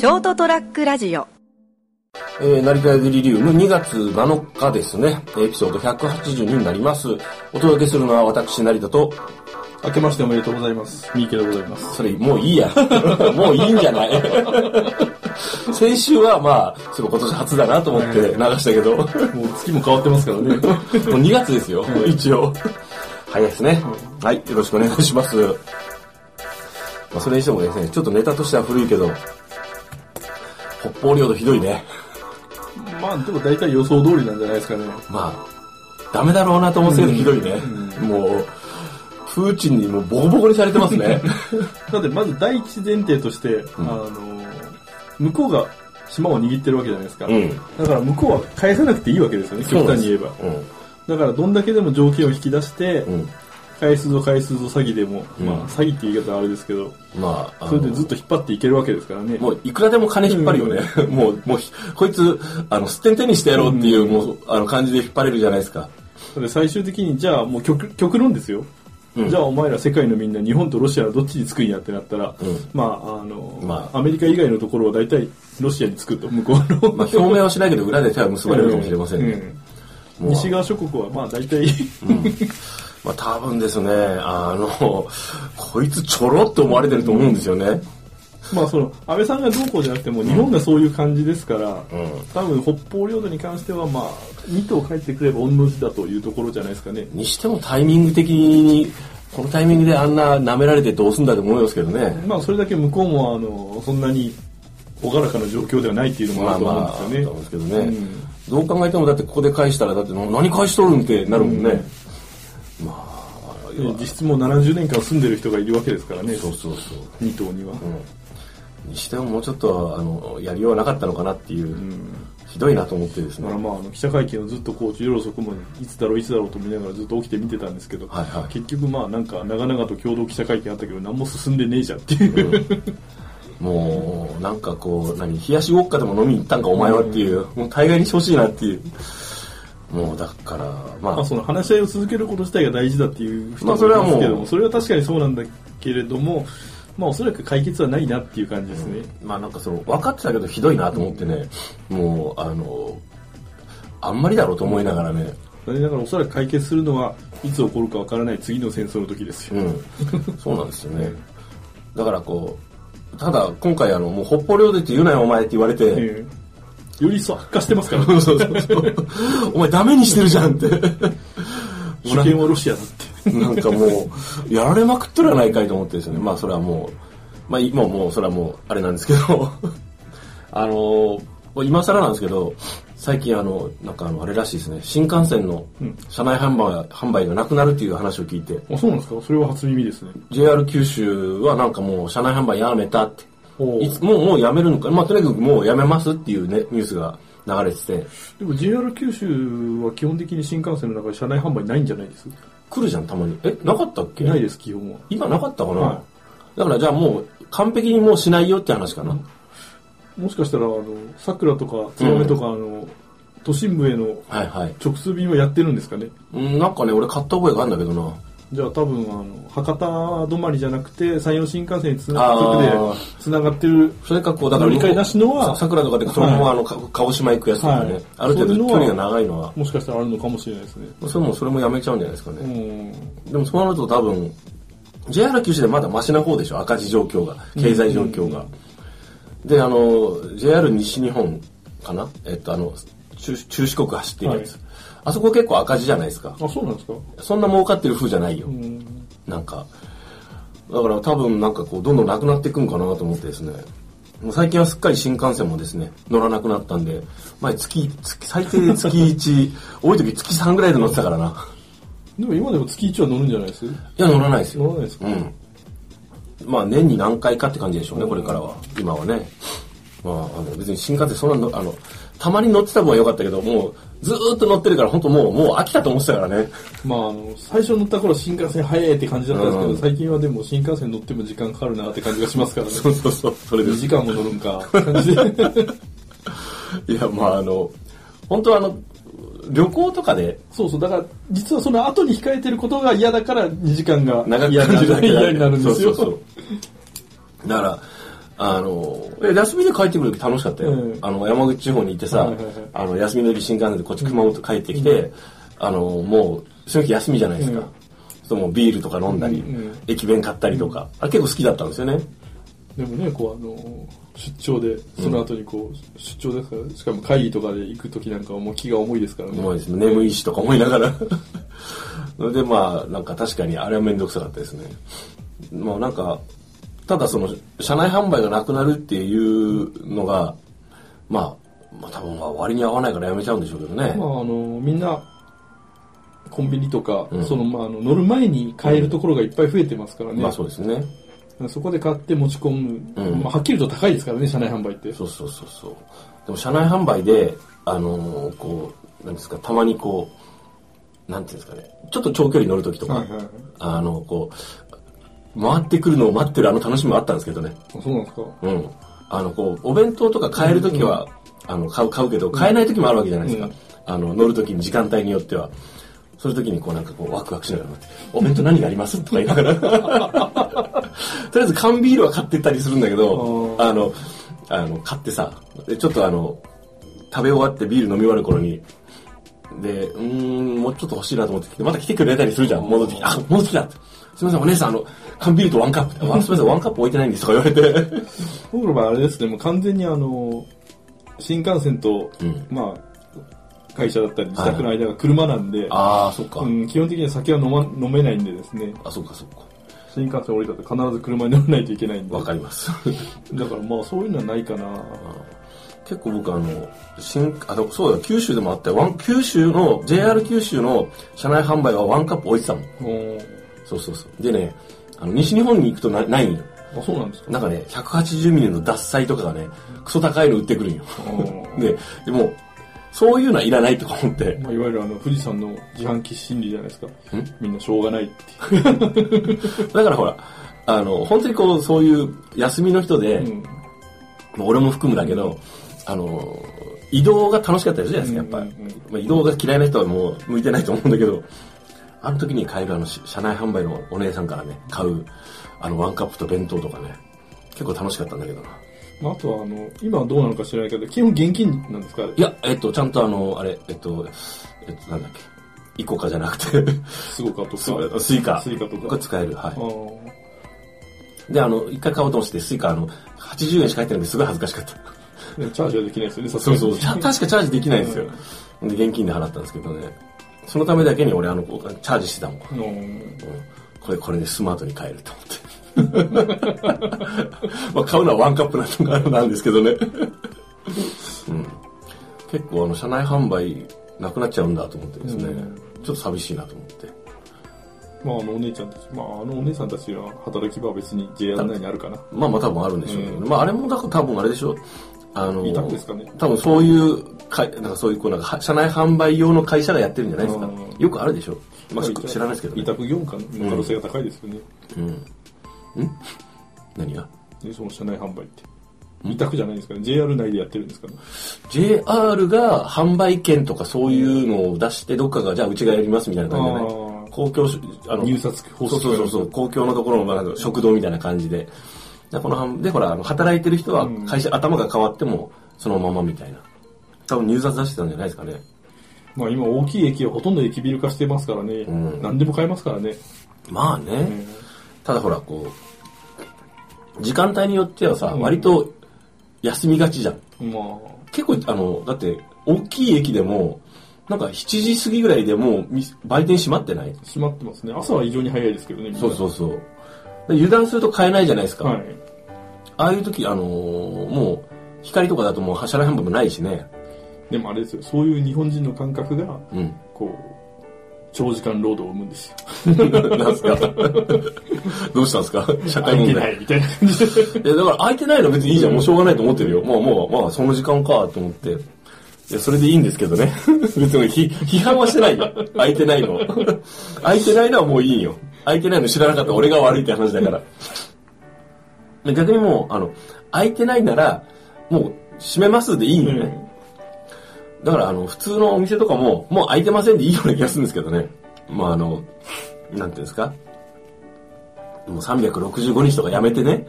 ショートトラックラジオえー、成田デリリウム2月7日ですね、エピソード182になります。お届けするのは私、成田と、明けましておめでとうございます。三池でございます。それ、もういいや。もういいんじゃない？先週はまあ、すごい今年初だなと思って流したけど、もうもう月も変わってますからね。2月ですよ、一応。早いですね。はい、よろしくお願いします。まあ、それにしてもですね、ちょっとネタとしては古いけど、北方領土ひどいね。まあ、でも大体予想通りなんじゃないですかね。まあ、ダメだろうなと思ってたけどひどいね。もう、プーチンにもうボコボコにされてますね。だってまず第一前提として、あの、向こうが島を握ってるわけじゃないですか。うん。だから向こうは返さなくていいわけですよね、極端に言えば。だからどんだけでも条件を引き出して、うん。うん。返すぞ返すぞ詐欺でも、うん。まあ詐欺って言い方はあれですけど、まあ、それでずっと引っ張っていけるわけですからね。もういくらでも金引っ張るよね。もう、もうひ、こいつ、あの、すってんてんにしてやろうっていう、もう、あの、感じで引っ張れるじゃないですか。で最終的にじゃあもう極極論ですよ、うん。じゃあお前ら世界のみんな日本とロシアはどっちにつくんやってなったら、うん。まああの、まアメリカ以外のところは大体ロシアにつくと向こうの、まあ、表明はしないけど、裏で手は結ばれるかもしれませんね。西側諸国はまあ大体まあ、多分ですね、あの、こいつちょろって思われてると思うんですよね。まあその安倍さんがどうこうじゃなくても日本がそういう感じですから、うん。多分北方領土に関してはまあ2頭帰ってくれば御の字だというところじゃないですかねにしてもタイミング的に、このタイミングであんな舐められてどうすんだと思いますけどね。まあそれだけ向こうもあのそんなに朗らかな状況ではないっていうのもあると思うんですよね、と思うんですけどね。どう考えてもだってここで返したらだってな何返しとるんってなるもんね。まあ、で実質もう70年間住んでる人がいるわけですからね。そうそうそう。2頭には、にしてももうちょっとあのやりようはなかったのかなっていう、ひどいなと思ってですね。だからまああの記者会見をずっとこう夜遅くまでいつだろういつだろうと見ながらずっと起きて見てたんですけど、はいはい。結局まあなんか長々と共同記者会見あったけど何も進んでねえじゃんっていう、もうなんかこう何冷やしウォッカでも飲みに行ったんかお前はっていう、もう大概にしてほしいなっていうもうだからまあ、まあその話し合いを続けること自体が大事だっていう人もいますけどもそれは確かにそうなんだけれどもまあおそらく解決はないなっていう感じですね、まあなんかその分かってたけどひどいなと思ってね、もうあのあんまりだろうと思いながらね、残念ながらおそらく解決するのはいつ起こるかわからない次の戦争の時ですよ、うん、そうなんですよね。だからこうただ今回あのもう北方領土って言うなよお前って言われて、ええより一層悪化してますから。そうそうそうお前ダメにしてるじゃんって。主権はロシアだって。なんかもう、やられまくってるやないかいと思ってですね。まあそれはもう、まあ今もうそれはもうあれなんですけど、あの、今更なんですけど、最近あの、なんかあの、あれらしいですね。新幹線の車内販売販売がなくなるっていう話を聞いて、あそうなんですか？それは初耳ですね。JR 九州はなんかもう車内販売やめたって。いつもうもうやめるのか、まあとにかくもうやめますっていうね、ニュースが流れてて、でも JR 九州は基本的に新幹線の中で車内販売ないんじゃないです？来るじゃんたまに。え、なかったっけ？ないです基本は。今なかったかな、はだからじゃあもう完璧にもうしないよって話かな。もしかしたらあの桜とか燕とか、あの都心部へのはいはい。直通便はやってるんですかね？うん、なんかね、俺買った覚えがあるんだけどな。じゃあ多分あの博多止まりじゃなくて山陽新幹線につながでつながってるそれかこう、だから、乗り換えなしのはさ桜とかでそのままあの、か鹿児島行くやつとかね、はい。ある程度距離が長いのは、もしかしたらあるのかもしれないですね。それも、それもやめちゃうんじゃないですかうね。ん。でもそうなると多分、JR 九州でまだマシな方でしょ、赤字状況が、経済状況が。で、あの、JR 西日本かな？えっと、あの、中中四国走ってるやつ。はいあそこ結構赤字じゃないですか。あそうなんですか？そんな儲かってる風じゃないよ。うんなんか、だから多分なんかこう、どんどんなくなっていくんかなと思ってですね。もう最近はすっかり新幹線もですね、乗らなくなったんで、前月、月最低で月1、多い時月3ぐらいで乗ってたからな。でも今でも月1は乗るんじゃないです？いや、乗らないですよ。乗らないですか、うん。まあ年に何回かって感じでしょうね、これからは。今はね。まあ、あの別に新幹線そんなの、あの、たまに乗ってた分は良かったけど、もうずーっと乗ってるから、本当もう、もう飽きたと思ってたからね。まあ、あの最初乗った頃新幹線早いって感じだったんですけど、うん。最近はでも新幹線乗っても時間かかるなって感じがしますからね。そうそうそう、それで2す時。間も乗るんかって感じで。いや、まああの、本当はあの、旅行とかでそうそうだから実はその後に控えてることが嫌だから2時間が長く嫌になる感じるだけだ嫌になるんですよ。そうそうそう。だから、あの、え休みで帰ってくる時楽しかったよ。うんあの、山口地方に行ってさ、はいはいはいあの、休みの時新幹線でこっち熊本帰ってきて、あの、もう、その日休みじゃないですか。うんもうビールとか飲んだり、うんうん駅弁買ったりとか、あれ結構好きだったんですよね。でもね、こうあの、出張で、その後にこう、出張ですから、しかも会議とかで行く時なんかはもう気が重いですからね。重いですね。眠いしとか思いながら。でまあ、なんか確かにあれはめんどくさかったですね。まあなんか、ただその、車内販売がなくなるっていうのが、まあ、まあ多分まあ割に合わないからやめちゃうんでしょうけどね。まああの、みんな、コンビニとか、うんその、まあ、あの乗る前に買えるところがいっぱい増えてますからね。まあそうですね。そこで買って持ち込む。うんまあ、はっきりと高いですからね、車内販売って。そうそうそうそう。でも車内販売で、あのーこう、なんですか、たまにこう、なんていうんですかね、ちょっと長距離乗るときとか、はいはいはい。あの、こう、回ってくるのを待ってるあの楽しみもあったんですけどね。あそうなんですか。うん。あの、こう、お弁当とか買えるときは、あの、買う、買うけど、買えないときもあるわけじゃないですか。うんあの、乗るときに時間帯によっては。そういうときにこうなんかこうワクワクしながらお弁当何がありますとか言いながら。とりあえず缶ビールは買ってったりするんだけど、ああの、あの、買ってさ、でちょっとあの、食べ終わってビール飲み終わる頃に、で、うーん、もうちょっと欲しいなと思ってきて、また来てくれたりするじゃん、戻ってきて。あ、戻ってきたすみません、お姉さん、あの、缶ビールとワンカップ。あすみません、ワンカップ置いてないんですとか言われて。僕の場合あれですね、もう完全にあの、新幹線と、うんまあ、会社だったり自宅の間が車なんで、ああ、そっか。うん、基本的に酒は飲,、ま、飲めないんでですね、あ、そっかそっか。新幹線降りたって必ず車に乗らないといけないんで。わかります。だからまあそういうのはないかな。結構僕あの、新、あ、そうだ、九州でもあったよ。ワン、九州の、JR 九州の車内販売はワンカップ置いてたもん。おそうそうそう。でね、あの、西日本に行くとなないんよ。あ、そうなんですか？なんかね、180ミリの脱菜とかがね、クソ高いの売ってくるんよ。お で、でも、そういうのはいらないとか思って、まあ、いわゆるあの、富士山の自販機心理じゃないですか。ん？みんなしょうがないっていう。だからほら、あの、本当にこう、そういう休みの人で、うんまあ俺も含むだけど、あの、移動が楽しかったりするじゃないですか、やっぱり。まあ、移動が嫌いな人はもう向いてないと思うんだけど、あの時に買えるあの、し車内販売のお姉さんからね、買う、あの、ワンカップと弁当とかね、結構楽しかったんだけどな。まあ、あとはあの、今はどうなのか知らないけど、基本現金なんですか？いや、えっと、ちゃんとあの、あれ、えっと、えっと、なんだっけ、イコカじゃなくて、 SUGOCAとか？ススイカ。スイカとか？が使える。はい。で、あの、一回買おうと思って、スイカ、あの、80円しか入ってないんですごい恥ずかしかった。チャージはできないですよね、そうそう。確かチャージできないんですよ。で、現金で払ったんですけどね。そのためだけに俺、あの、チャージしてたもん。うんうんこれ、これでスマートに買えると思って。まあ、買うのはワンカップなんとかなんですけどね。うん。結構、あの、車内販売なくなっちゃうんだと思ってですね。うんちょっと寂しいなと思って。まあ、あのお姉ちゃんたち、まあ、あのお姉さんたちは働き場は別に JR 内にあるかな。まあまあ多分あるんでしょうけどね。うんまああれもだから多分あれでしょあの、委託ですかね。多分そういうかい、なんかそういうこうなんかは車内販売用の会社がやってるんじゃないですかうん。よくあるでしょまあし知らないですけどね。委託業務の可能性が高いですよね。うん。ん何が？でその車内販売って。委託じゃないんですかね。JR 内でやってるんですかね。?JR が販売券とかそういうのを出して、どっかがじゃあうちがやりますみたいな感じじゃない公共し、あの、入札方そう式そうそうそう、公共のところのまあ食堂みたいな感じで。で、この半で、ほら、あの働いてる人はうん会社、頭が変わってもそのままみたいな。多分入札出してたんじゃないですかね。まあ今大きい駅はほとんど駅ビル化してますからね。ん何でも買えますからね。まあね。うんただほら、こう、時間帯によってはさ、うん割と休みがちじゃん。まあ、結構、あの、だって、大きい駅でも、なんか7時過ぎぐらいでもうみ売店閉まってない？閉まってますね。朝は異常に早いですけどね。そうそうそう。で油断すると買えないじゃないですか。はい。ああいう時、あのーもう、光とかだともう車内販売もないしね。でもあれですよ。そういう日本人の感覚が、うん。こう、長時間労働を生むんですよ。なんすか？どうしたんですか？社会空いて問題。ないみたいな感じで。いや、だから空いてないの別にいいじゃん。もうしょうがないと思ってるよ。まあまあまあ、その時間かと思って。いや、それでいいんですけどね。別にひ批判はしてないよ。空いてないの。空いてないのはもういいよ。空いてないの知らなかった俺が悪いって話だから。で逆にもう、あの、空いてないなら、もう閉めますでいいんよね。だから、あの、普通のお店とかも、もう空いてませんでいいような気がするんですけどね。まあ、あの、なんていうんですか。もう365日とかやめてね。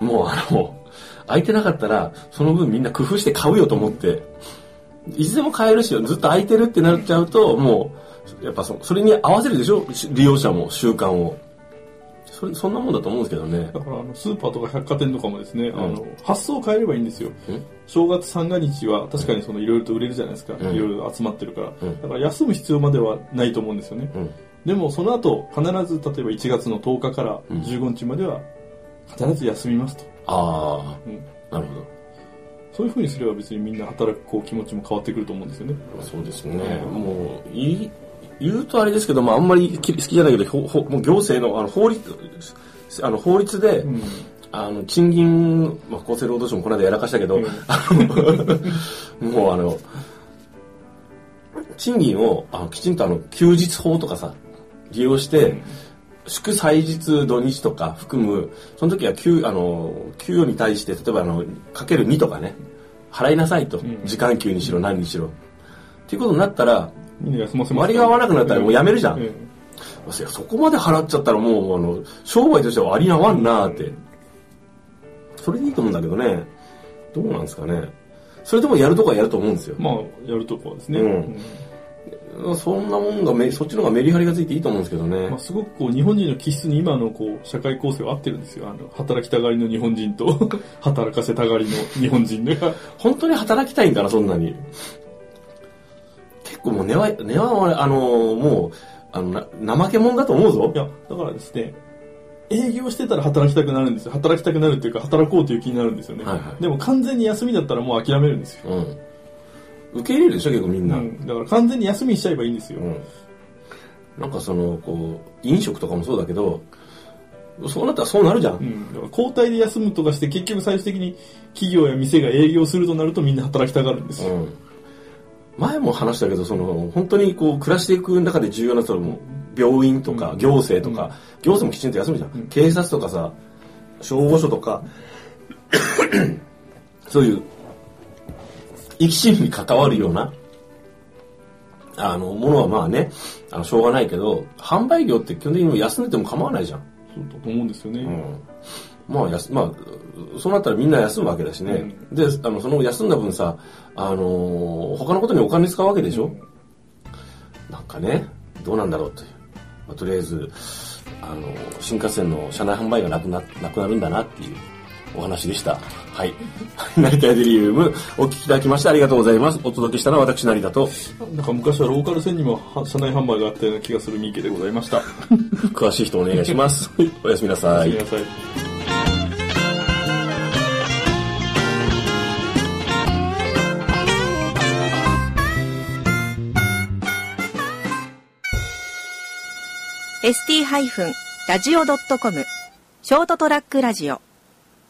もう、あの、空いてなかったら、その分みんな工夫して買うよと思って、いつでも買えるし、ずっと空いてるってなっちゃうと、もう、やっぱそそれに合わせるでしょ？利用者も、習慣を。それそんなもんだと思うんですけどね。だ。からあのスーパーとか百貨店とかもですね、ん。あの発想を変えればいいんですよ。ん。正月三が日は確かにそのいろいろと売れるじゃないですか、ん。いろいろ集まってるから、うん。だから休む必要まではないと思うんですよね、うん。でもその後必ず例えば1月の10日から15日までは必ず休みますと、あうん。あ、なるほど。そういうふうにすれば別にみんな働くこう気持ちも変わってくると思うんですよね。そうですね。もう、いい言うとあれですけど、まあ、あんまりき好きじゃないけど、ほほもう行政のあの法律、あの法律で、うんあの、賃金、まあ、厚生労働省もこの間やらかしたけど、うん もうあの、賃金をあのきちんとあの、休日法とかさ、利用して、祝祭日土日とか含む、その時は給、あの、給与に対して、例えばあの、かける2とかね、払いなさいと。ん時間給にしろ何にしろ。っていうことになったら、みんな休ませます割が合わなくなったらもうやめるじゃんそこまで払っちゃったらもう、あの、商売としては割に合わんなーって。それでいいと思うんだけどね。どうなんですかね。それでもやるとこはやると思うんですよ。まあやるとこはですね、うんうんそんなもんがめ、そっちの方がメリハリがついていいと思うんですけどねまあ、。すごくこう日本人の気質に今のこう社会構成は合ってるんですよあの働きたがりの日本人と 働かせたがりの日本人が本当に働きたいんかな、そんなに。結構もう根は、根は、あの、もう、あの、な怠け者だと思うぞい。やだからですね営業してたら働きたくなるんですよ働きたくなるっていうか働こうという気になるんですよね、はいはいでも完全に休みだったらもう諦めるんですよ、うん。受け入れるでしょ、結構みんな。うん、だから完全に休みにしちゃえばいいんですよ、うん。なんかその、こう、飲食とかもそうだけど、そうなったらそうなるじゃん。うん、交代で休むとかして結局最終的に企業や店が営業するとなるとみんな働きたがるんですよ、うん。前も話したけど、その、本当にこう、暮らしていく中で重要な、その、病院とかう、ん行政とか、行政もきちんと休むじゃん。うん警察とかさ、消防署とか、そういう、生き死にに関わるような、あの、ものはまあね、あの、しょうがないけど、販売業って基本的に休んでても構わないじゃん。そうだと思うんですよね、うん。まあ、やす、まあ、そうなったらみんな休むわけだしね。で、あの、その休んだ分さ、あのー他のことにお金使うわけでしょ、なんかね、どうなんだろうという。まあ、とりあえず、あの新幹線の車内販売がなくな、なくなるんだなっていうお話でした。はい。成田デリウム、お聞きいただきましてありがとうございます。お届けしたのは私成田と、なんか昔はローカル線にもは車内販売があったような気がする三池でございました。詳しい人お願いします。おやすみなさいごめん。なさい。ST-radio.com ショートトラックラジオ